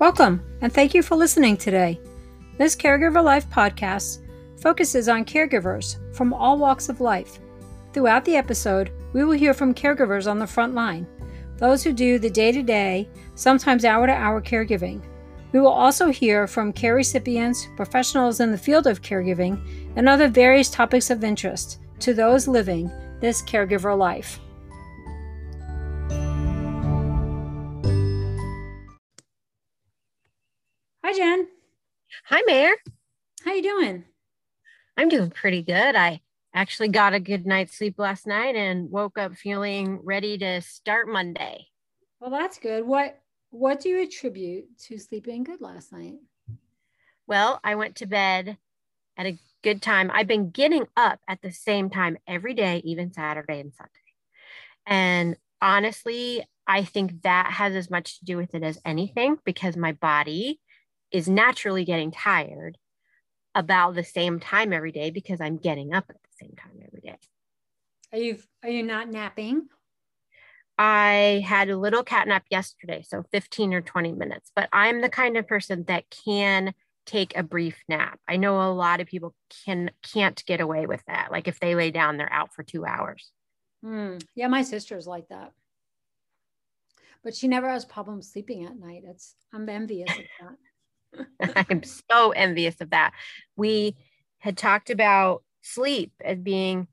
Welcome, and thank you for listening today. This Caregiver Life podcast focuses on caregivers from all walks of life. Throughout the episode, we will hear from caregivers on the front line, those who do the day to day, sometimes hour to hour caregiving. We will also hear from care recipients, professionals in the field of caregiving, and other various topics of interest to those living this caregiver life. Hi, Jen. Hi, Mayor. How you doing? I'm doing pretty good. I actually got a good night's sleep last night and woke up feeling ready to start Monday. Well, that's good. What what do you attribute to sleeping good last night? Well, I went to bed at a good time. I've been getting up at the same time every day, even Saturday and Sunday. And honestly, I think that has as much to do with it as anything because my body is naturally getting tired about the same time every day because I'm getting up at the same time every day. Are you are you not napping? I had a little cat nap yesterday, so 15 or 20 minutes, but I'm the kind of person that can take a brief nap. I know a lot of people can can't get away with that. Like if they lay down, they're out for 2 hours. Mm, yeah, my sister's like that. But she never has problems sleeping at night. It's I'm envious of that. I'm so envious of that. We had talked about sleep as being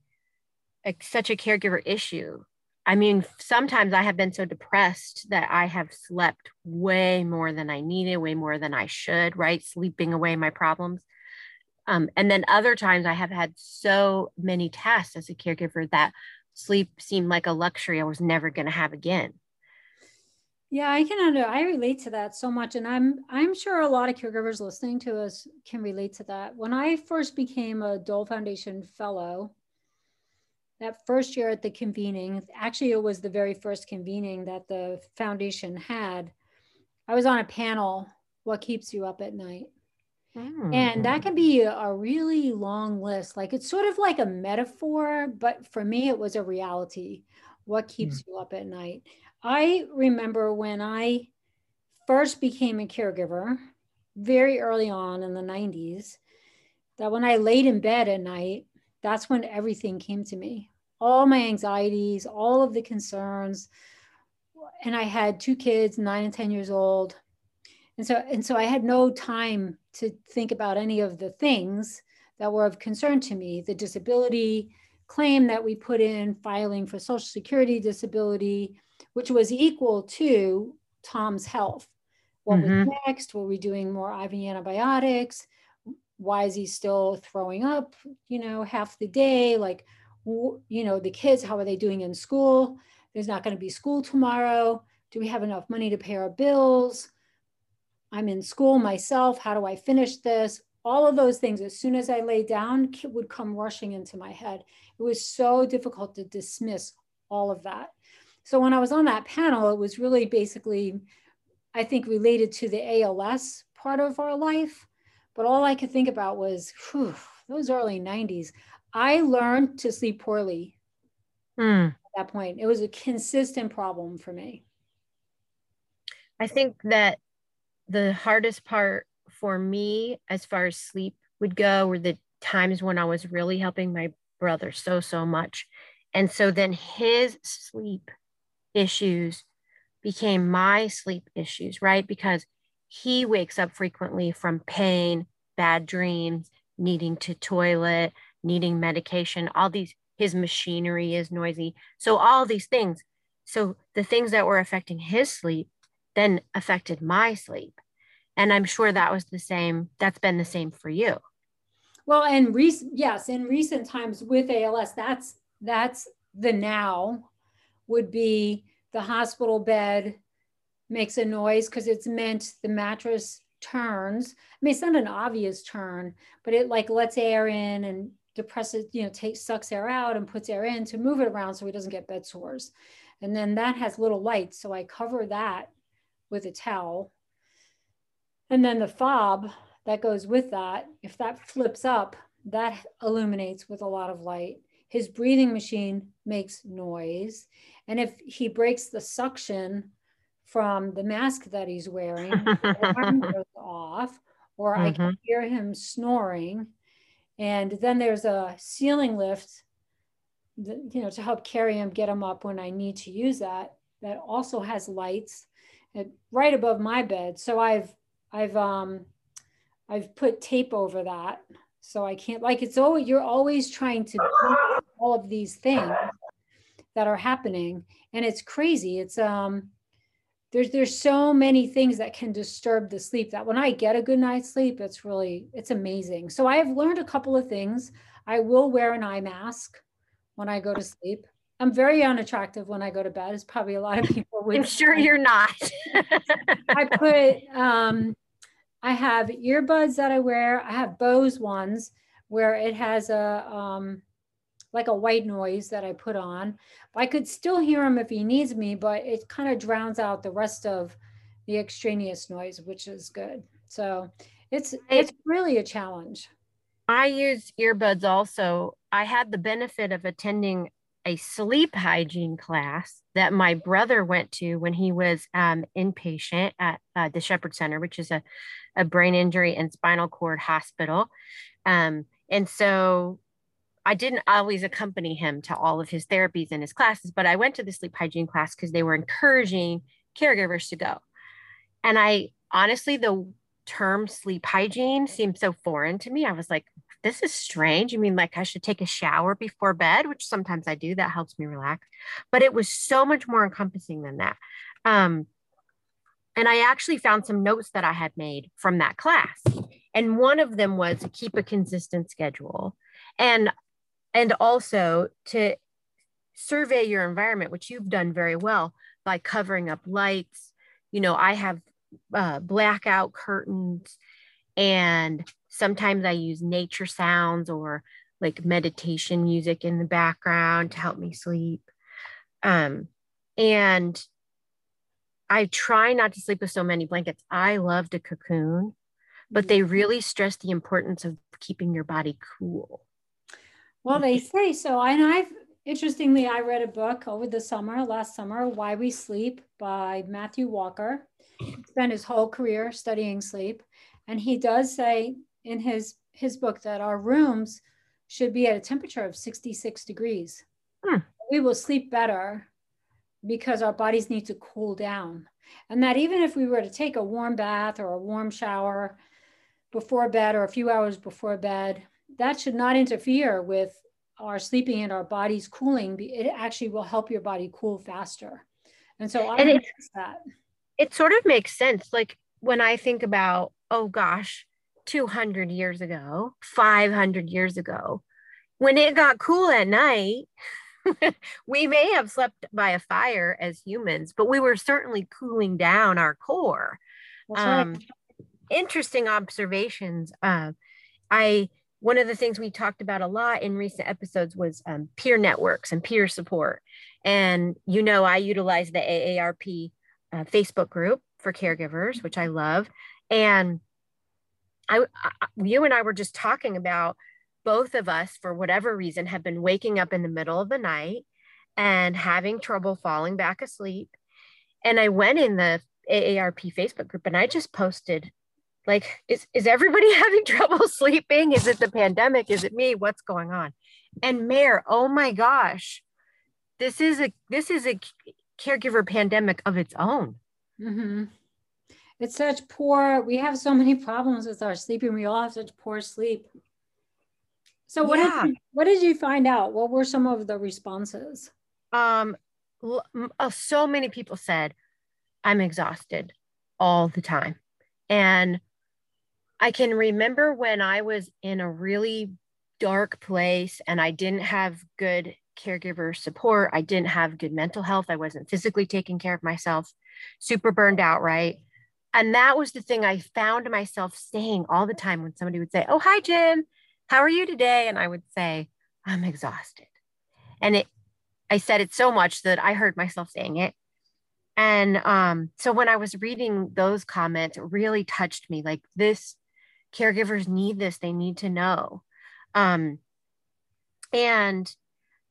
a, such a caregiver issue. I mean, sometimes I have been so depressed that I have slept way more than I needed, way more than I should, right? Sleeping away my problems. Um, and then other times I have had so many tasks as a caregiver that sleep seemed like a luxury I was never going to have again. Yeah, I can under I relate to that so much and I'm I'm sure a lot of caregivers listening to us can relate to that. When I first became a Dole Foundation fellow, that first year at the convening, actually it was the very first convening that the foundation had. I was on a panel what keeps you up at night. Mm. And that can be a really long list. Like it's sort of like a metaphor, but for me it was a reality. What keeps mm. you up at night? I remember when I first became a caregiver very early on in the 90s that when I laid in bed at night, that's when everything came to me. All my anxieties, all of the concerns. And I had two kids, nine and 10 years old. And so, and so I had no time to think about any of the things that were of concern to me the disability claim that we put in, filing for Social Security disability, which was equal to Tom's health. What mm-hmm. was next? Were we doing more IV antibiotics? Why is he still throwing up, you know, half the day? Like, you know, the kids, how are they doing in school? There's not going to be school tomorrow. Do we have enough money to pay our bills? I'm in school myself. How do I finish this? All of those things, as soon as I lay down, would come rushing into my head. It was so difficult to dismiss all of that. So when I was on that panel, it was really basically, I think, related to the ALS part of our life. But all I could think about was whew, those early 90s. I learned to sleep poorly mm. at that point. It was a consistent problem for me. I think that the hardest part for me, as far as sleep would go, were the times when I was really helping my brother so, so much. And so then his sleep issues became my sleep issues, right? Because he wakes up frequently from pain, bad dreams, needing to toilet, needing medication, all these, his machinery is noisy. So, all these things. So, the things that were affecting his sleep then affected my sleep. And I'm sure that was the same, that's been the same for you. Well, and recent, yes, in recent times with ALS, that's that's the now would be the hospital bed makes a noise because it's meant the mattress turns. I mean, it's not an obvious turn, but it like lets air in and depresses, you know, takes sucks air out and puts air in to move it around so he doesn't get bed sores. And then that has little lights. So I cover that with a towel. And then the fob that goes with that, if that flips up, that illuminates with a lot of light. His breathing machine makes noise. And if he breaks the suction from the mask that he's wearing. alarm goes off, or mm-hmm. I can mm-hmm. hear him snoring. And then there's a ceiling lift, you know, to help carry him, get him up when I need to use that. That also has lights right above my bed. So I've I've um I've put tape over that so I can't like it's always you're always trying to do all of these things that are happening and it's crazy. It's um there's there's so many things that can disturb the sleep that when I get a good night's sleep, it's really it's amazing. So I have learned a couple of things. I will wear an eye mask when I go to sleep. I'm very unattractive when I go to bed, as probably a lot of people would. I'm sure you're not. I put, um, I have earbuds that I wear. I have Bose ones where it has a, um, like a white noise that I put on. I could still hear him if he needs me, but it kind of drowns out the rest of the extraneous noise, which is good. So it's it's really a challenge. I use earbuds also. I had the benefit of attending a sleep hygiene class that my brother went to when he was um, inpatient at uh, the Shepherd Center, which is a, a brain injury and spinal cord hospital. Um, and so I didn't always accompany him to all of his therapies and his classes, but I went to the sleep hygiene class because they were encouraging caregivers to go. And I honestly, the term sleep hygiene seemed so foreign to me. I was like, this is strange. You mean like I should take a shower before bed, which sometimes I do. That helps me relax. But it was so much more encompassing than that. Um, and I actually found some notes that I had made from that class. And one of them was keep a consistent schedule and and also to survey your environment, which you've done very well by covering up lights. You know, I have uh, blackout curtains and sometimes I use nature sounds or like meditation music in the background to help me sleep. Um, and I try not to sleep with so many blankets. I love to cocoon, but they mm-hmm. really stress the importance of keeping your body cool. Well, they say so. And I've interestingly, I read a book over the summer, last summer, Why We Sleep by Matthew Walker. He spent his whole career studying sleep. And he does say in his his book that our rooms should be at a temperature of 66 degrees. Hmm. We will sleep better because our bodies need to cool down. And that even if we were to take a warm bath or a warm shower before bed or a few hours before bed, that should not interfere with our sleeping and our bodies cooling. It actually will help your body cool faster. And so I and that. It sort of makes sense. Like when I think about, oh gosh, 200 years ago, 500 years ago, when it got cool at night, we may have slept by a fire as humans, but we were certainly cooling down our core. Um, right. Interesting observations. Uh, I one of the things we talked about a lot in recent episodes was um, peer networks and peer support. And you know, I utilize the AARP uh, Facebook group for caregivers, which I love. And I, I, you and I were just talking about both of us, for whatever reason, have been waking up in the middle of the night and having trouble falling back asleep. And I went in the AARP Facebook group and I just posted, like, is, is everybody having trouble sleeping? Is it the pandemic? Is it me? What's going on? And Mayor, oh my gosh, this is a this is a caregiver pandemic of its own. Mm-hmm it's such poor we have so many problems with our sleeping we all have such poor sleep so what yeah. did you, what did you find out what were some of the responses um uh, so many people said i'm exhausted all the time and i can remember when i was in a really dark place and i didn't have good caregiver support i didn't have good mental health i wasn't physically taking care of myself super burned out right and that was the thing I found myself saying all the time when somebody would say, Oh, hi, Jen. How are you today? And I would say, I'm exhausted. And it, I said it so much that I heard myself saying it. And um, so when I was reading those comments, it really touched me. Like this, caregivers need this, they need to know. Um, and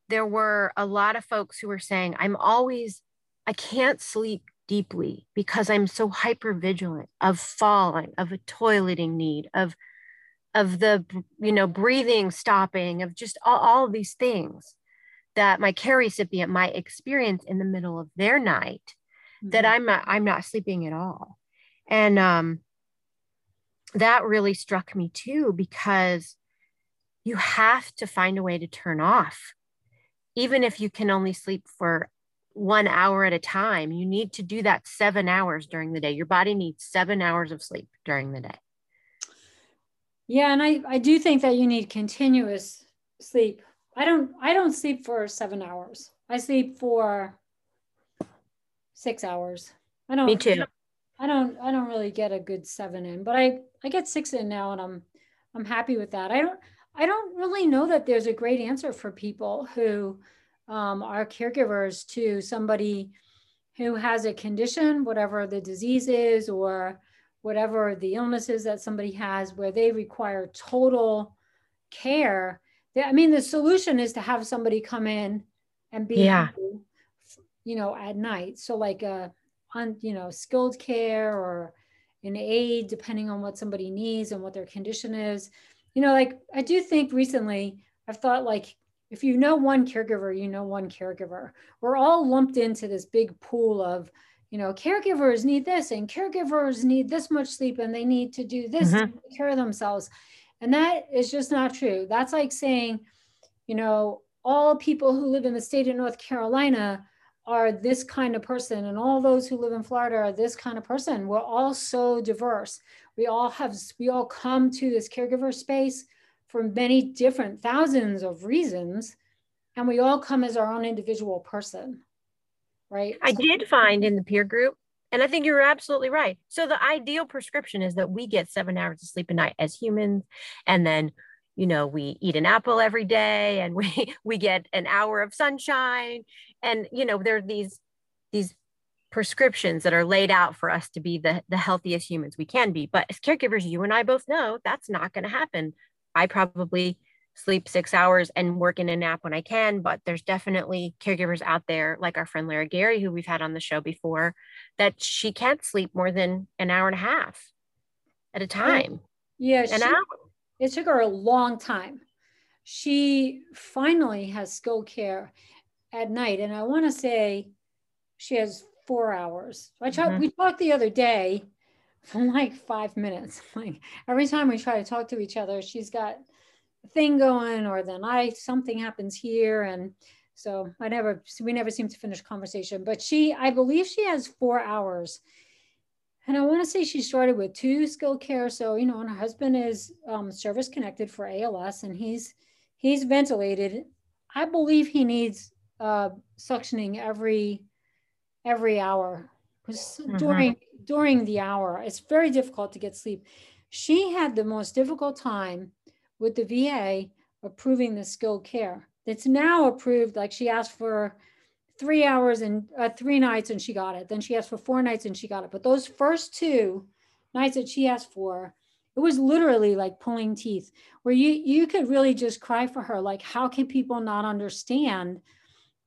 there were a lot of folks who were saying, I'm always, I can't sleep deeply because I'm so hyper vigilant of falling, of a toileting need, of of the you know breathing stopping, of just all, all these things that my care recipient might experience in the middle of their night mm-hmm. that I'm not I'm not sleeping at all. And um that really struck me too because you have to find a way to turn off even if you can only sleep for one hour at a time, you need to do that seven hours during the day. Your body needs seven hours of sleep during the day. Yeah, and I, I do think that you need continuous sleep. I don't I don't sleep for seven hours. I sleep for six hours. I don't Me too. I don't I don't really get a good seven in, but I I get six in now and I'm I'm happy with that. I don't I don't really know that there's a great answer for people who um, are caregivers to somebody who has a condition, whatever the disease is, or whatever the illness is that somebody has, where they require total care. I mean, the solution is to have somebody come in and be, yeah. you know, at night. So, like a, on, you know, skilled care or an aid, depending on what somebody needs and what their condition is you know, like I do think recently I've thought like if you know one caregiver, you know one caregiver. We're all lumped into this big pool of, you know, caregivers need this and caregivers need this much sleep and they need to do this mm-hmm. to take care of themselves. And that is just not true. That's like saying, you know, all people who live in the state of North Carolina are this kind of person and all those who live in Florida are this kind of person. We're all so diverse. We all have we all come to this caregiver space for many different thousands of reasons and we all come as our own individual person right? I so- did find in the peer group and i think you're absolutely right. So the ideal prescription is that we get seven hours of sleep a night as humans and then you know we eat an apple every day and we we get an hour of sunshine and you know there are these these prescriptions that are laid out for us to be the, the healthiest humans we can be. But as caregivers, you and I both know that's not going to happen. I probably sleep six hours and work in a nap when I can, but there's definitely caregivers out there, like our friend Lara Gary, who we've had on the show before, that she can't sleep more than an hour and a half at a time. Yeah, an she, hour. It took her a long time. She finally has skill care at night. And I want to say she has four hours. I tried, mm-hmm. we talked the other day for like five minutes. Like every time we try to talk to each other, she's got a thing going, or then I something happens here, and so I never we never seem to finish conversation. But she, I believe, she has four hours. And I want to say she started with two skilled care. So, you know, and her husband is um, service connected for ALS and he's he's ventilated. I believe he needs uh, suctioning every every hour because mm-hmm. during during the hour it's very difficult to get sleep she had the most difficult time with the va approving the skilled care it's now approved like she asked for three hours and uh, three nights and she got it then she asked for four nights and she got it but those first two nights that she asked for it was literally like pulling teeth where you you could really just cry for her like how can people not understand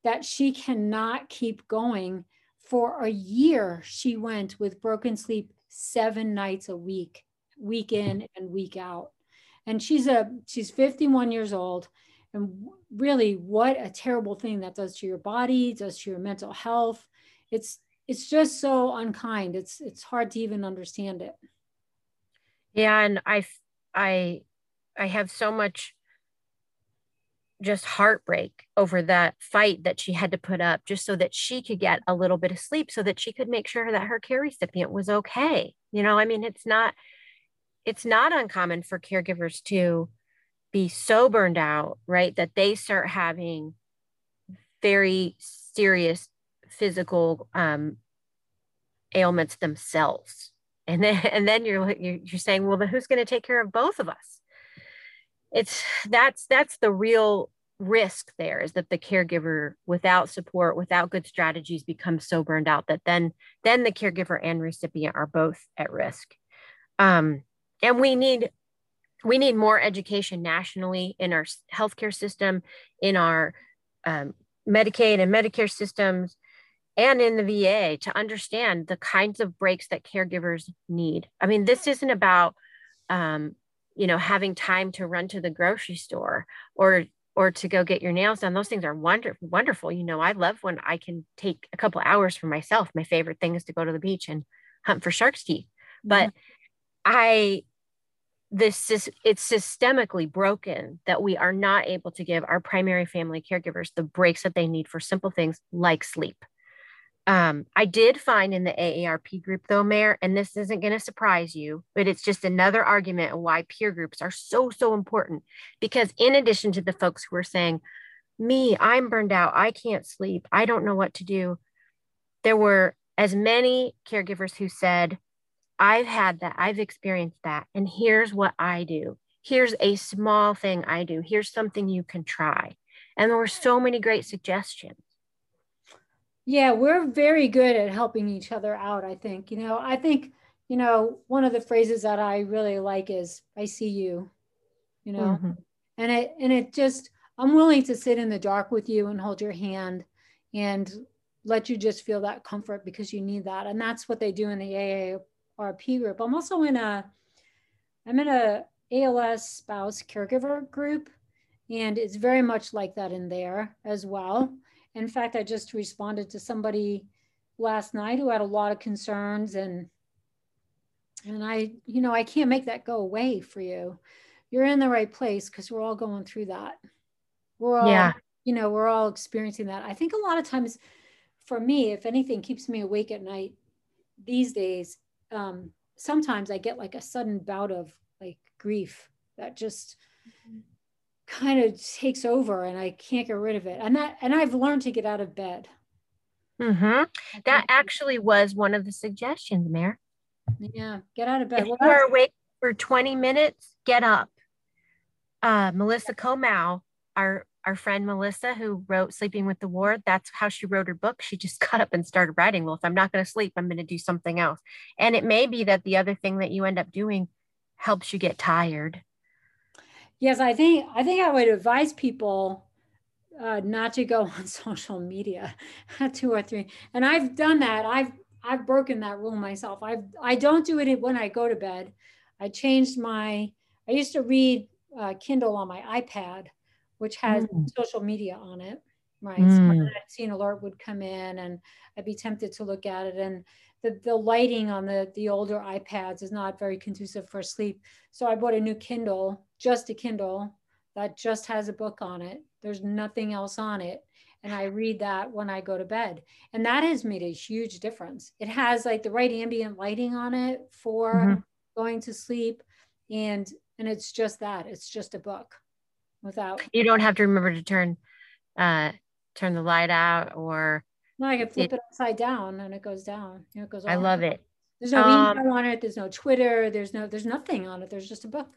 that she cannot keep going for a year, she went with broken sleep seven nights a week, week in and week out. And she's a she's 51 years old. And really, what a terrible thing that does to your body, does to your mental health. It's it's just so unkind. It's it's hard to even understand it. Yeah, and I I I have so much just heartbreak over that fight that she had to put up just so that she could get a little bit of sleep so that she could make sure that her care recipient was okay you know i mean it's not it's not uncommon for caregivers to be so burned out right that they start having very serious physical um, ailments themselves. And then and then you're you're, saying well then who's going to take care of both of us? It's that's that's the real risk there is that the caregiver without support without good strategies becomes so burned out that then then the caregiver and recipient are both at risk. Um, and we need we need more education nationally in our healthcare system in our um, medicaid and medicare systems and in the VA to understand the kinds of breaks that caregivers need. I mean, this isn't about, um, you know, having time to run to the grocery store or or to go get your nails done. Those things are wonderful, wonderful. You know, I love when I can take a couple hours for myself. My favorite thing is to go to the beach and hunt for shark's teeth. But mm-hmm. I this is it's systemically broken that we are not able to give our primary family caregivers the breaks that they need for simple things like sleep. Um, I did find in the AARP group though, Mayor, and this isn't going to surprise you, but it's just another argument why peer groups are so, so important. Because in addition to the folks who are saying, me, I'm burned out, I can't sleep, I don't know what to do, there were as many caregivers who said, I've had that, I've experienced that, and here's what I do. Here's a small thing I do. Here's something you can try. And there were so many great suggestions. Yeah, we're very good at helping each other out, I think. You know, I think, you know, one of the phrases that I really like is I see you, you know. Mm-hmm. And it and it just I'm willing to sit in the dark with you and hold your hand and let you just feel that comfort because you need that. And that's what they do in the AA RP group. I'm also in a, I'm in a ALS spouse caregiver group, and it's very much like that in there as well. In fact, I just responded to somebody last night who had a lot of concerns and and I, you know, I can't make that go away for you. You're in the right place because we're all going through that. We're all, yeah. you know, we're all experiencing that. I think a lot of times for me, if anything keeps me awake at night these days, um, sometimes I get like a sudden bout of like grief that just mm-hmm. kind of takes over and I can't get rid of it. And that and I've learned to get out of bed. Mm-hmm. That actually was one of the suggestions, Mayor. Yeah, get out of bed. If you are awake for 20 minutes, get up. Uh, Melissa Comeau, our our friend Melissa, who wrote Sleeping with the Ward, that's how she wrote her book. She just got up and started writing. Well, if I'm not going to sleep, I'm going to do something else. And it may be that the other thing that you end up doing helps you get tired. Yes, I think I think I would advise people uh, not to go on social media, two or three. And I've done that. I've I've broken that rule myself. I've I don't do it when I go to bed. I changed my. I used to read uh, Kindle on my iPad which has mm. social media on it, right? Mm. So scene alert would come in and I'd be tempted to look at it. And the, the lighting on the, the older iPads is not very conducive for sleep. So I bought a new Kindle, just a Kindle that just has a book on it. There's nothing else on it. And I read that when I go to bed. And that has made a huge difference. It has like the right ambient lighting on it for mm-hmm. going to sleep. And and it's just that. It's just a book without you don't have to remember to turn uh turn the light out or no i can flip it, it upside down and it goes down. You know, it goes i love it. There's no um, email on it. There's no twitter. There's no there's nothing on it. There's just a book.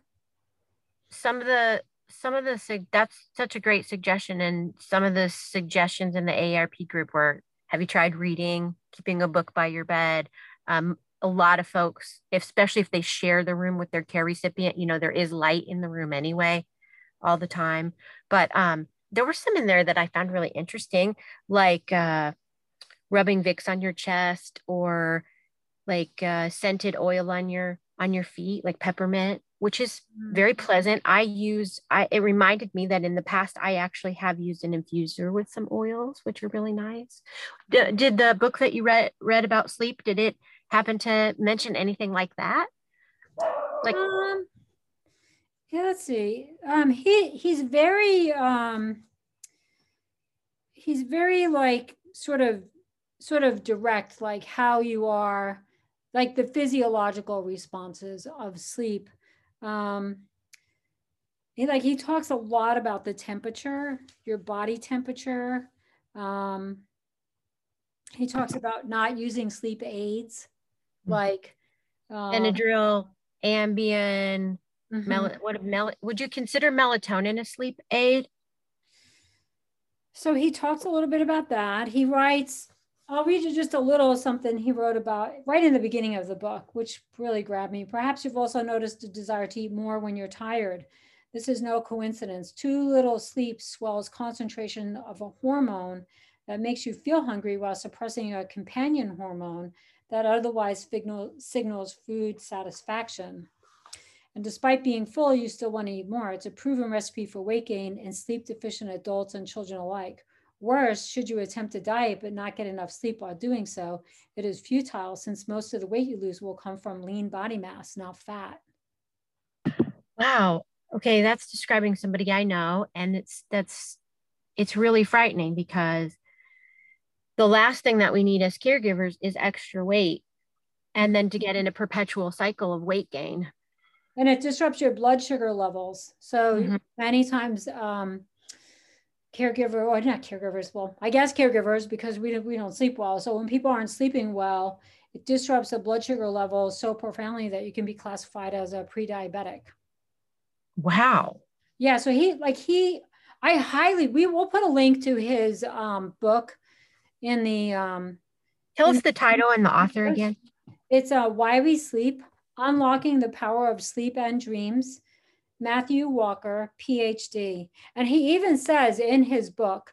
Some of the some of the that's such a great suggestion and some of the suggestions in the AARP group were have you tried reading? Keeping a book by your bed? Um, a lot of folks especially if they share the room with their care recipient you know there is light in the room anyway all the time. But um, there were some in there that I found really interesting, like uh, rubbing Vicks on your chest or like uh, scented oil on your on your feet, like peppermint, which is very mm-hmm. pleasant. I use I it reminded me that in the past I actually have used an infuser with some oils, which are really nice. D- did the book that you read read about sleep did it happen to mention anything like that? Like um, yeah, let's see. Um, he he's very um, he's very like sort of sort of direct, like how you are, like the physiological responses of sleep. Um, he like he talks a lot about the temperature, your body temperature. Um, he talks about not using sleep aids, mm-hmm. like um, Benadryl, Ambien, Mm-hmm. Mel- what mel- would you consider melatonin a sleep aid? So he talks a little bit about that. He writes, I'll read you just a little something he wrote about right in the beginning of the book, which really grabbed me. Perhaps you've also noticed a desire to eat more when you're tired. This is no coincidence. Too little sleep swells concentration of a hormone that makes you feel hungry while suppressing a companion hormone that otherwise signal, signals food satisfaction. And despite being full, you still want to eat more. It's a proven recipe for weight gain in sleep deficient adults and children alike. Worse, should you attempt to diet but not get enough sleep while doing so, it is futile since most of the weight you lose will come from lean body mass, not fat. Wow. Okay, that's describing somebody I know and it's that's it's really frightening because the last thing that we need as caregivers is extra weight and then to get in a perpetual cycle of weight gain and it disrupts your blood sugar levels. So mm-hmm. many times um, caregiver or not caregivers well i guess caregivers because we don't, we don't sleep well. So when people aren't sleeping well it disrupts the blood sugar levels so profoundly that you can be classified as a pre-diabetic. Wow. Yeah so he like he i highly we will put a link to his um, book in the um tell us the title and the author again. It's uh why we sleep unlocking the power of sleep and dreams matthew walker phd and he even says in his book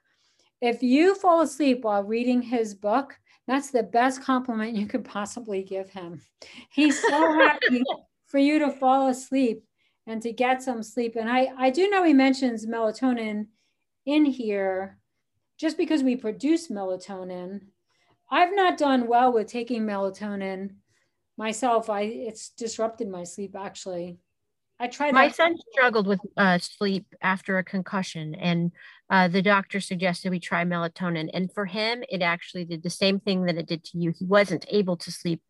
if you fall asleep while reading his book that's the best compliment you could possibly give him. He's so happy for you to fall asleep and to get some sleep. And i i do know he mentions melatonin in here just because we produce melatonin. I've not done well with taking melatonin myself. I it's disrupted my sleep actually. I tried. My son struggled with uh, sleep after a concussion, and uh, the doctor suggested we try melatonin. And for him, it actually did the same thing that it did to you. He wasn't able to sleep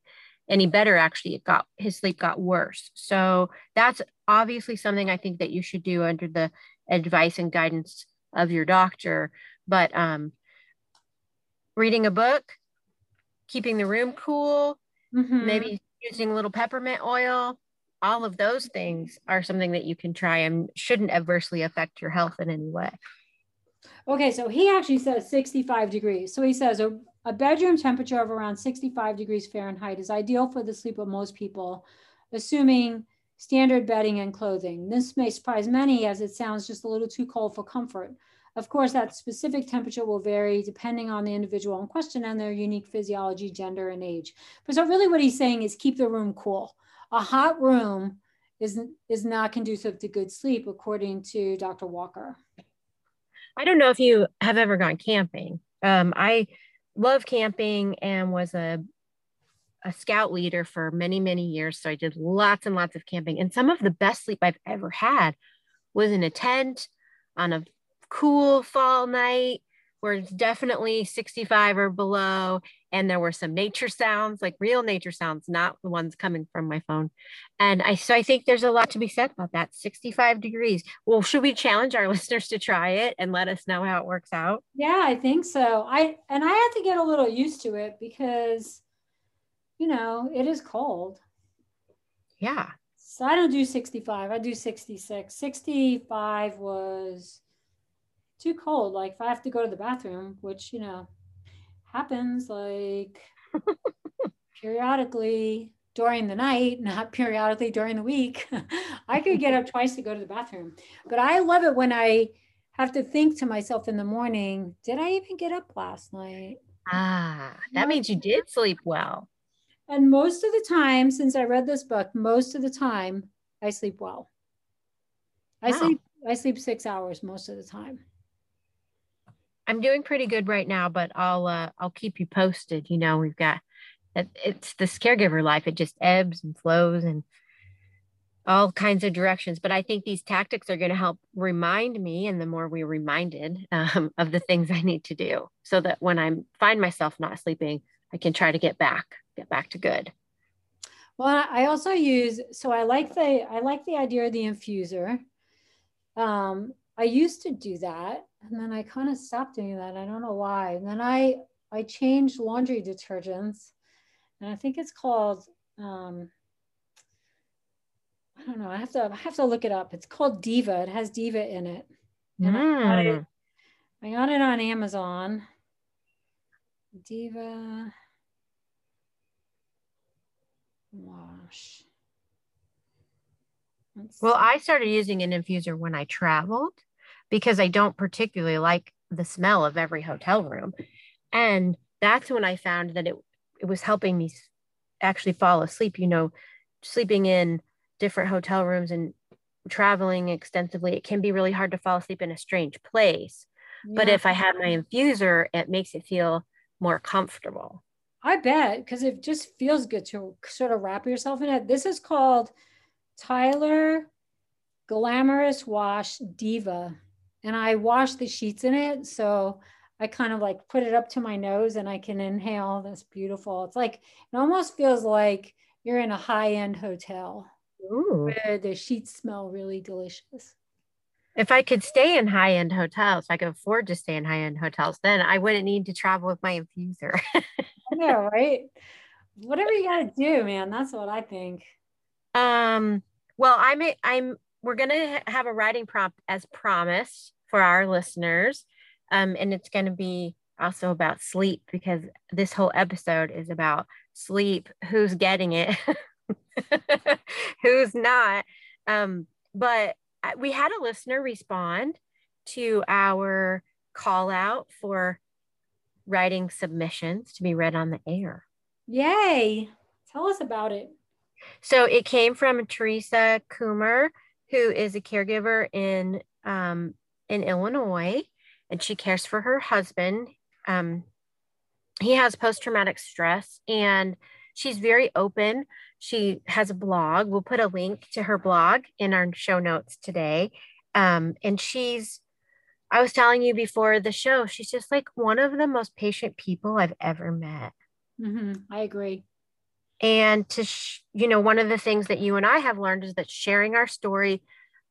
any better. Actually, it got his sleep got worse. So that's obviously something I think that you should do under the advice and guidance of your doctor but um, reading a book, keeping the room cool, mm-hmm. maybe using a little peppermint oil, all of those things are something that you can try and shouldn't adversely affect your health in any way. Okay, so he actually says 65 degrees. So he says a, a bedroom temperature of around 65 degrees Fahrenheit is ideal for the sleep of most people, assuming standard bedding and clothing. This may surprise many as it sounds just a little too cold for comfort. Of course, that specific temperature will vary depending on the individual in question and their unique physiology, gender, and age. But so really what he's saying is keep the room cool. A hot room is, is not conducive to good sleep, according to Dr. Walker. I don't know if you have ever gone camping. Um, I love camping and was a a scout leader for many many years so i did lots and lots of camping and some of the best sleep i've ever had was in a tent on a cool fall night where it's definitely 65 or below and there were some nature sounds like real nature sounds not the ones coming from my phone. And i so i think there's a lot to be said about that 65 degrees. Well should we challenge our listeners to try it and let us know how it works out? Yeah i think so. I and i had to get a little used to it because you know it is cold. Yeah. So i don't do 65 i do 66 65 was too cold. Like if I have to go to the bathroom, which, you know, happens like periodically during the night, not periodically during the week, I could get up twice to go to the bathroom. But I love it when I have to think to myself in the morning, did I even get up last night? Ah, that means you did sleep well. And most of the time, since I read this book, most of the time I sleep well. I wow. sleep I sleep six hours most of the time. I'm doing pretty good right now, but I'll uh, I'll keep you posted. You know, we've got it's this caregiver life. It just ebbs and flows and all kinds of directions. But I think these tactics are going to help remind me, and the more we're reminded um, of the things I need to do, so that when I find myself not sleeping, I can try to get back, get back to good. Well, I also use so I like the I like the idea of the infuser. Um, I used to do that and then I kind of stopped doing that. I don't know why. And then I I changed laundry detergents, and I think it's called um, I don't know. I have to I have to look it up. It's called Diva. It has Diva in it. And mm. I, got it hmm. I got it on Amazon. Diva wash. Let's well, I started using an infuser when I traveled because I don't particularly like the smell of every hotel room. And that's when I found that it it was helping me actually fall asleep, you know, sleeping in different hotel rooms and traveling extensively, it can be really hard to fall asleep in a strange place. Yeah. But if I have my infuser, it makes it feel more comfortable. I bet because it just feels good to sort of wrap yourself in it. This is called Tyler Glamorous Wash Diva. And I wash the sheets in it. So I kind of like put it up to my nose and I can inhale this beautiful. It's like, it almost feels like you're in a high end hotel Ooh. where the sheets smell really delicious. If I could stay in high end hotels, if I could afford to stay in high end hotels, then I wouldn't need to travel with my infuser. yeah, right? Whatever you got to do, man. That's what I think. Um, well, I'm, I'm, we're going to have a writing prompt as promised for our listeners. Um, and it's going to be also about sleep because this whole episode is about sleep, who's getting it, who's not. Um, but we had a listener respond to our call out for writing submissions to be read on the air. Yay! Tell us about it. So it came from Teresa Coomer, who is a caregiver in um, in Illinois, and she cares for her husband. Um, he has post traumatic stress, and she's very open. She has a blog. We'll put a link to her blog in our show notes today. Um, and she's, I was telling you before the show, she's just like one of the most patient people I've ever met. Mm-hmm. I agree. And to, sh- you know, one of the things that you and I have learned is that sharing our story,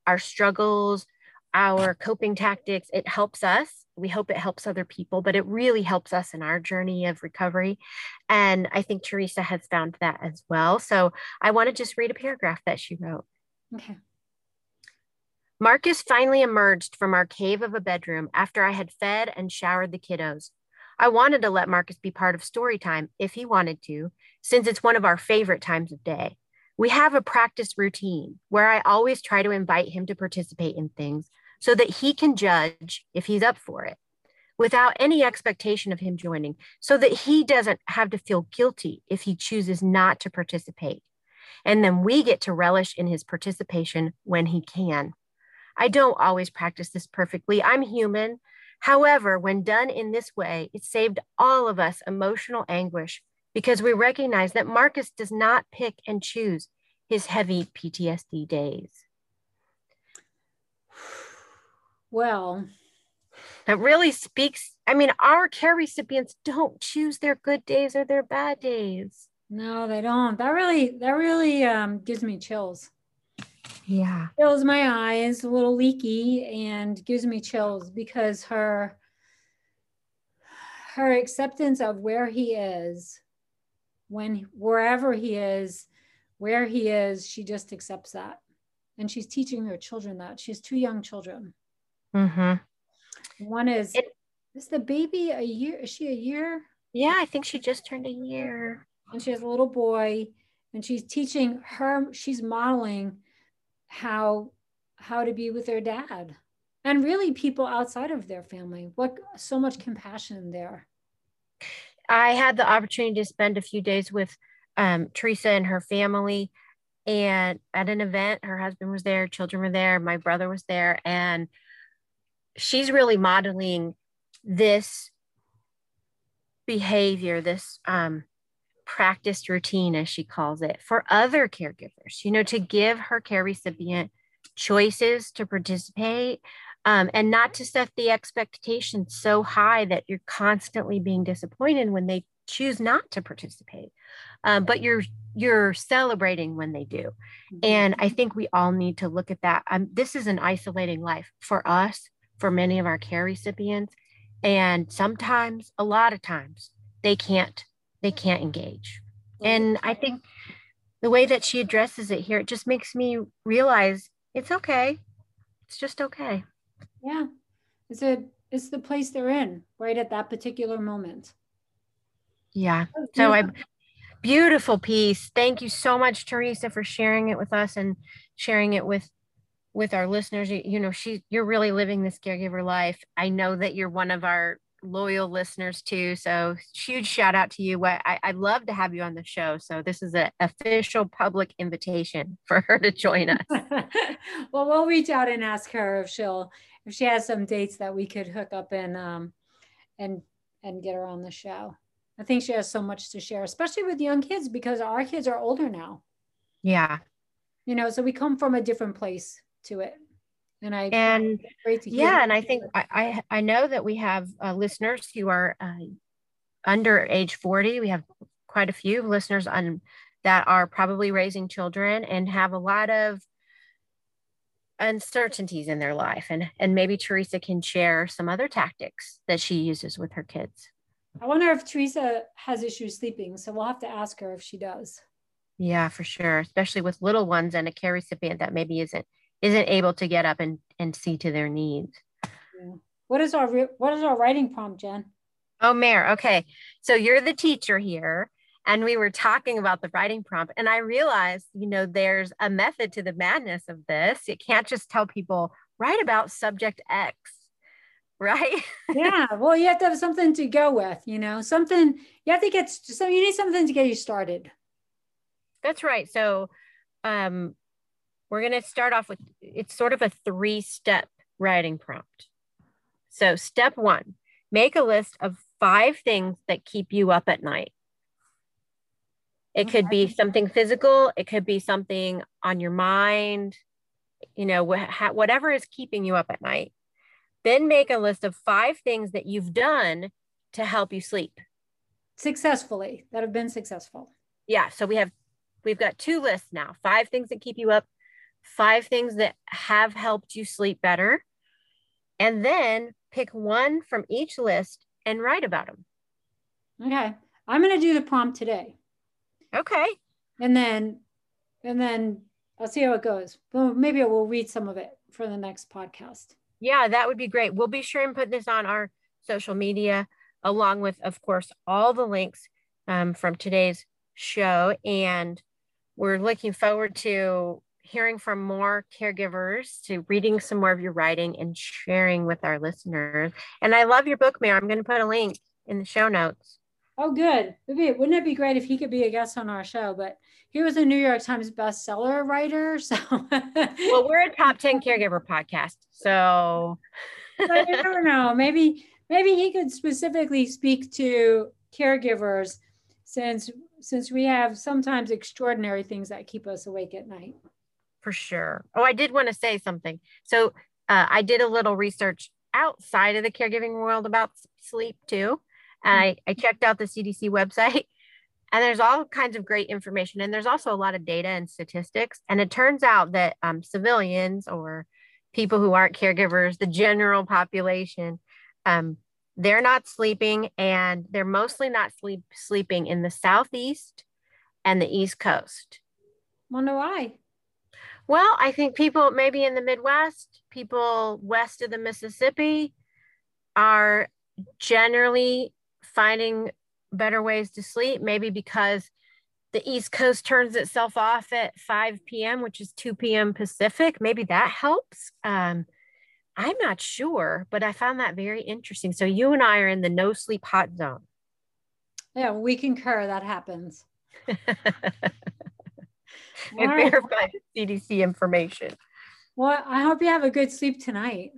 our struggles, our coping tactics, it helps us. We hope it helps other people, but it really helps us in our journey of recovery. And I think Teresa has found that as well. So I want to just read a paragraph that she wrote. Okay. Marcus finally emerged from our cave of a bedroom after I had fed and showered the kiddos. I wanted to let Marcus be part of story time if he wanted to, since it's one of our favorite times of day. We have a practice routine where I always try to invite him to participate in things so that he can judge if he's up for it without any expectation of him joining, so that he doesn't have to feel guilty if he chooses not to participate. And then we get to relish in his participation when he can. I don't always practice this perfectly. I'm human. However, when done in this way, it saved all of us emotional anguish because we recognize that Marcus does not pick and choose his heavy PTSD days. Well, that really speaks. I mean, our care recipients don't choose their good days or their bad days. No, they don't. That really, that really um, gives me chills. Yeah. Fills my eyes, a little leaky, and gives me chills because her her acceptance of where he is when wherever he is, where he is, she just accepts that. And she's teaching her children that. She has two young children. Mm-hmm. One is it, is the baby a year? Is she a year? Yeah, I think she just turned a year. And she has a little boy, and she's teaching her, she's modeling how how to be with their dad. And really people outside of their family. What so much compassion there. I had the opportunity to spend a few days with um, Teresa and her family. And at an event, her husband was there, children were there, my brother was there. And she's really modeling this behavior, this um, practiced routine, as she calls it, for other caregivers, you know, to give her care recipient choices to participate um, and not to set the expectations so high that you're constantly being disappointed when they choose not to participate. Um, but you're you're celebrating when they do. Mm-hmm. and i think we all need to look at that. Um, this is an isolating life for us for many of our care recipients. And sometimes a lot of times they can't they can't engage. And i think the way that she addresses it here it just makes me realize it's okay. It's just okay yeah. It's a it's the place they're in right at that particular moment. Yeah. Oh, so I beautiful piece. Thank you so much, Teresa, for sharing it with us and sharing it with with our listeners, you, you know, she you're really living this caregiver life. I know that you're one of our loyal listeners too. So huge shout out to you. I, I'd love to have you on the show. So this is an official public invitation for her to join us. well, we'll reach out and ask her if she'll if she has some dates that we could hook up and um and and get her on the show. I think she has so much to share, especially with young kids because our kids are older now. Yeah. You know, so we come from a different place to it and I and yeah, and I think I, I, I know that we have uh, listeners who are uh, under age forty. We have quite a few listeners on that are probably raising children and have a lot of uncertainties in their life, and and maybe Teresa can share some other tactics that she uses with her kids. I wonder if Teresa has issues sleeping, so we'll have to ask her if she does. Yeah, for sure, especially with little ones and a care recipient that maybe isn't isn't able to get up and, and see to their needs. What is our what is our writing prompt, Jen? Oh, Mayor. Okay, so you're the teacher here, and we were talking about the writing prompt, and I realized, you know, there's a method to the madness of this. You can't just tell people write about subject X, right? yeah. Well, you have to have something to go with. You know, something you have to get. So you need something to get you started. That's right. So, um, we're going to start off with it's sort of a three step writing prompt. So, step one make a list of five things that keep you up at night. It could be something physical, it could be something on your mind, you know, wh- whatever is keeping you up at night. Then make a list of five things that you've done to help you sleep successfully that have been successful. Yeah, so we have we've got two lists now. Five things that keep you up, five things that have helped you sleep better, and then pick one from each list and write about them. Okay. I'm going to do the prompt today. Okay. And then, and then I'll see how it goes. Well, maybe I will read some of it for the next podcast. Yeah, that would be great. We'll be sure and put this on our social media, along with, of course, all the links um, from today's show. And we're looking forward to hearing from more caregivers, to reading some more of your writing and sharing with our listeners. And I love your book, Mayor. I'm going to put a link in the show notes. Oh, good. Wouldn't it be great if he could be a guest on our show? But he was a New York Times bestseller writer. So, well, we're a top 10 caregiver podcast. So, I don't know. Maybe, maybe he could specifically speak to caregivers since since we have sometimes extraordinary things that keep us awake at night for sure. Oh, I did want to say something. So uh, I did a little research outside of the caregiving world about sleep too. And I, I checked out the CDC website and there's all kinds of great information. And there's also a lot of data and statistics. And it turns out that um, civilians or people who aren't caregivers, the general population, um, they're not sleeping and they're mostly not sleep sleeping in the southeast and the east coast. Wonder why? Well, I think people maybe in the Midwest, people west of the Mississippi are generally finding better ways to sleep, maybe because the East Coast turns itself off at 5 p.m., which is 2 p.m. Pacific. Maybe that helps. Um, I'm not sure, but I found that very interesting. So you and I are in the no sleep hot zone. Yeah, we concur that happens. and verify the CDC information. Well, I hope you have a good sleep tonight.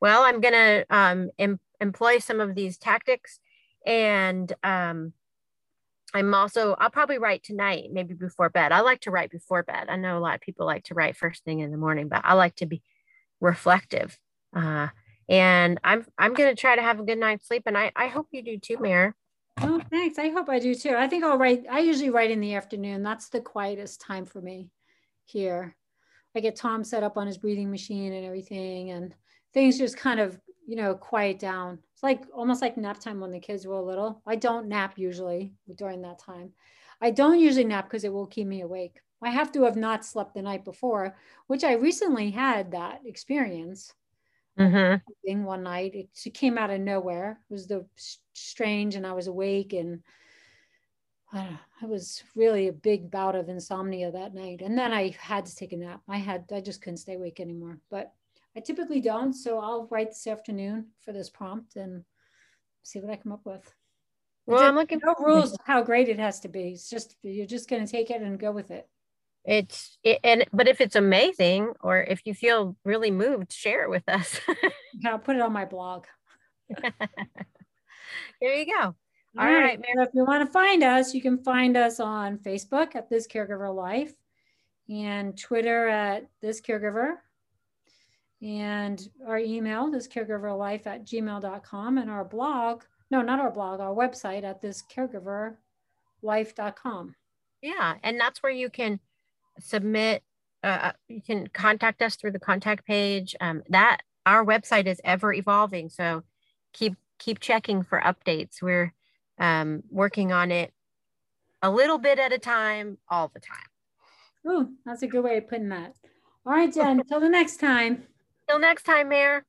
Well, I'm going to um, em- employ some of these tactics and um, I'm also, I'll probably write tonight, maybe before bed. I like to write before bed. I know a lot of people like to write first thing in the morning, but I like to be reflective. Uh, and I'm I'm gonna try to have a good night's sleep, and I I hope you do too, Mayor. Oh, thanks. I hope I do too. I think I'll write. I usually write in the afternoon. That's the quietest time for me here. I get Tom set up on his breathing machine and everything, and things just kind of, you know, quiet down. It's like almost like nap time when the kids were little. I don't nap usually during that time. I don't usually nap because it will keep me awake. I have to have not slept the night before, which I recently had that experience mm-hmm. one night. It, came out of nowhere. It was the strange, and I was awake, and I was really a big bout of insomnia that night. And then I had to take a nap. I had, I just couldn't stay awake anymore. But I typically don't. So I'll write this afternoon for this prompt and see what I come up with. Well, I'm looking no rules how great it has to be. It's just you're just going to take it and go with it. It's it, and but if it's amazing or if you feel really moved, share it with us. I'll put it on my blog. there you go. All, All right. right so if you want to find us, you can find us on Facebook at This Caregiver Life and Twitter at This Caregiver and our email, This Caregiver Life at gmail.com and our blog, no, not our blog, our website at This Caregiver Life.com. Yeah. And that's where you can submit, uh, you can contact us through the contact page. Um, that our website is ever evolving. So keep keep checking for updates. We're um, working on it a little bit at a time, all the time. Oh, that's a good way of putting that. All right, Jen, Till the next time. Till next time, Mayor.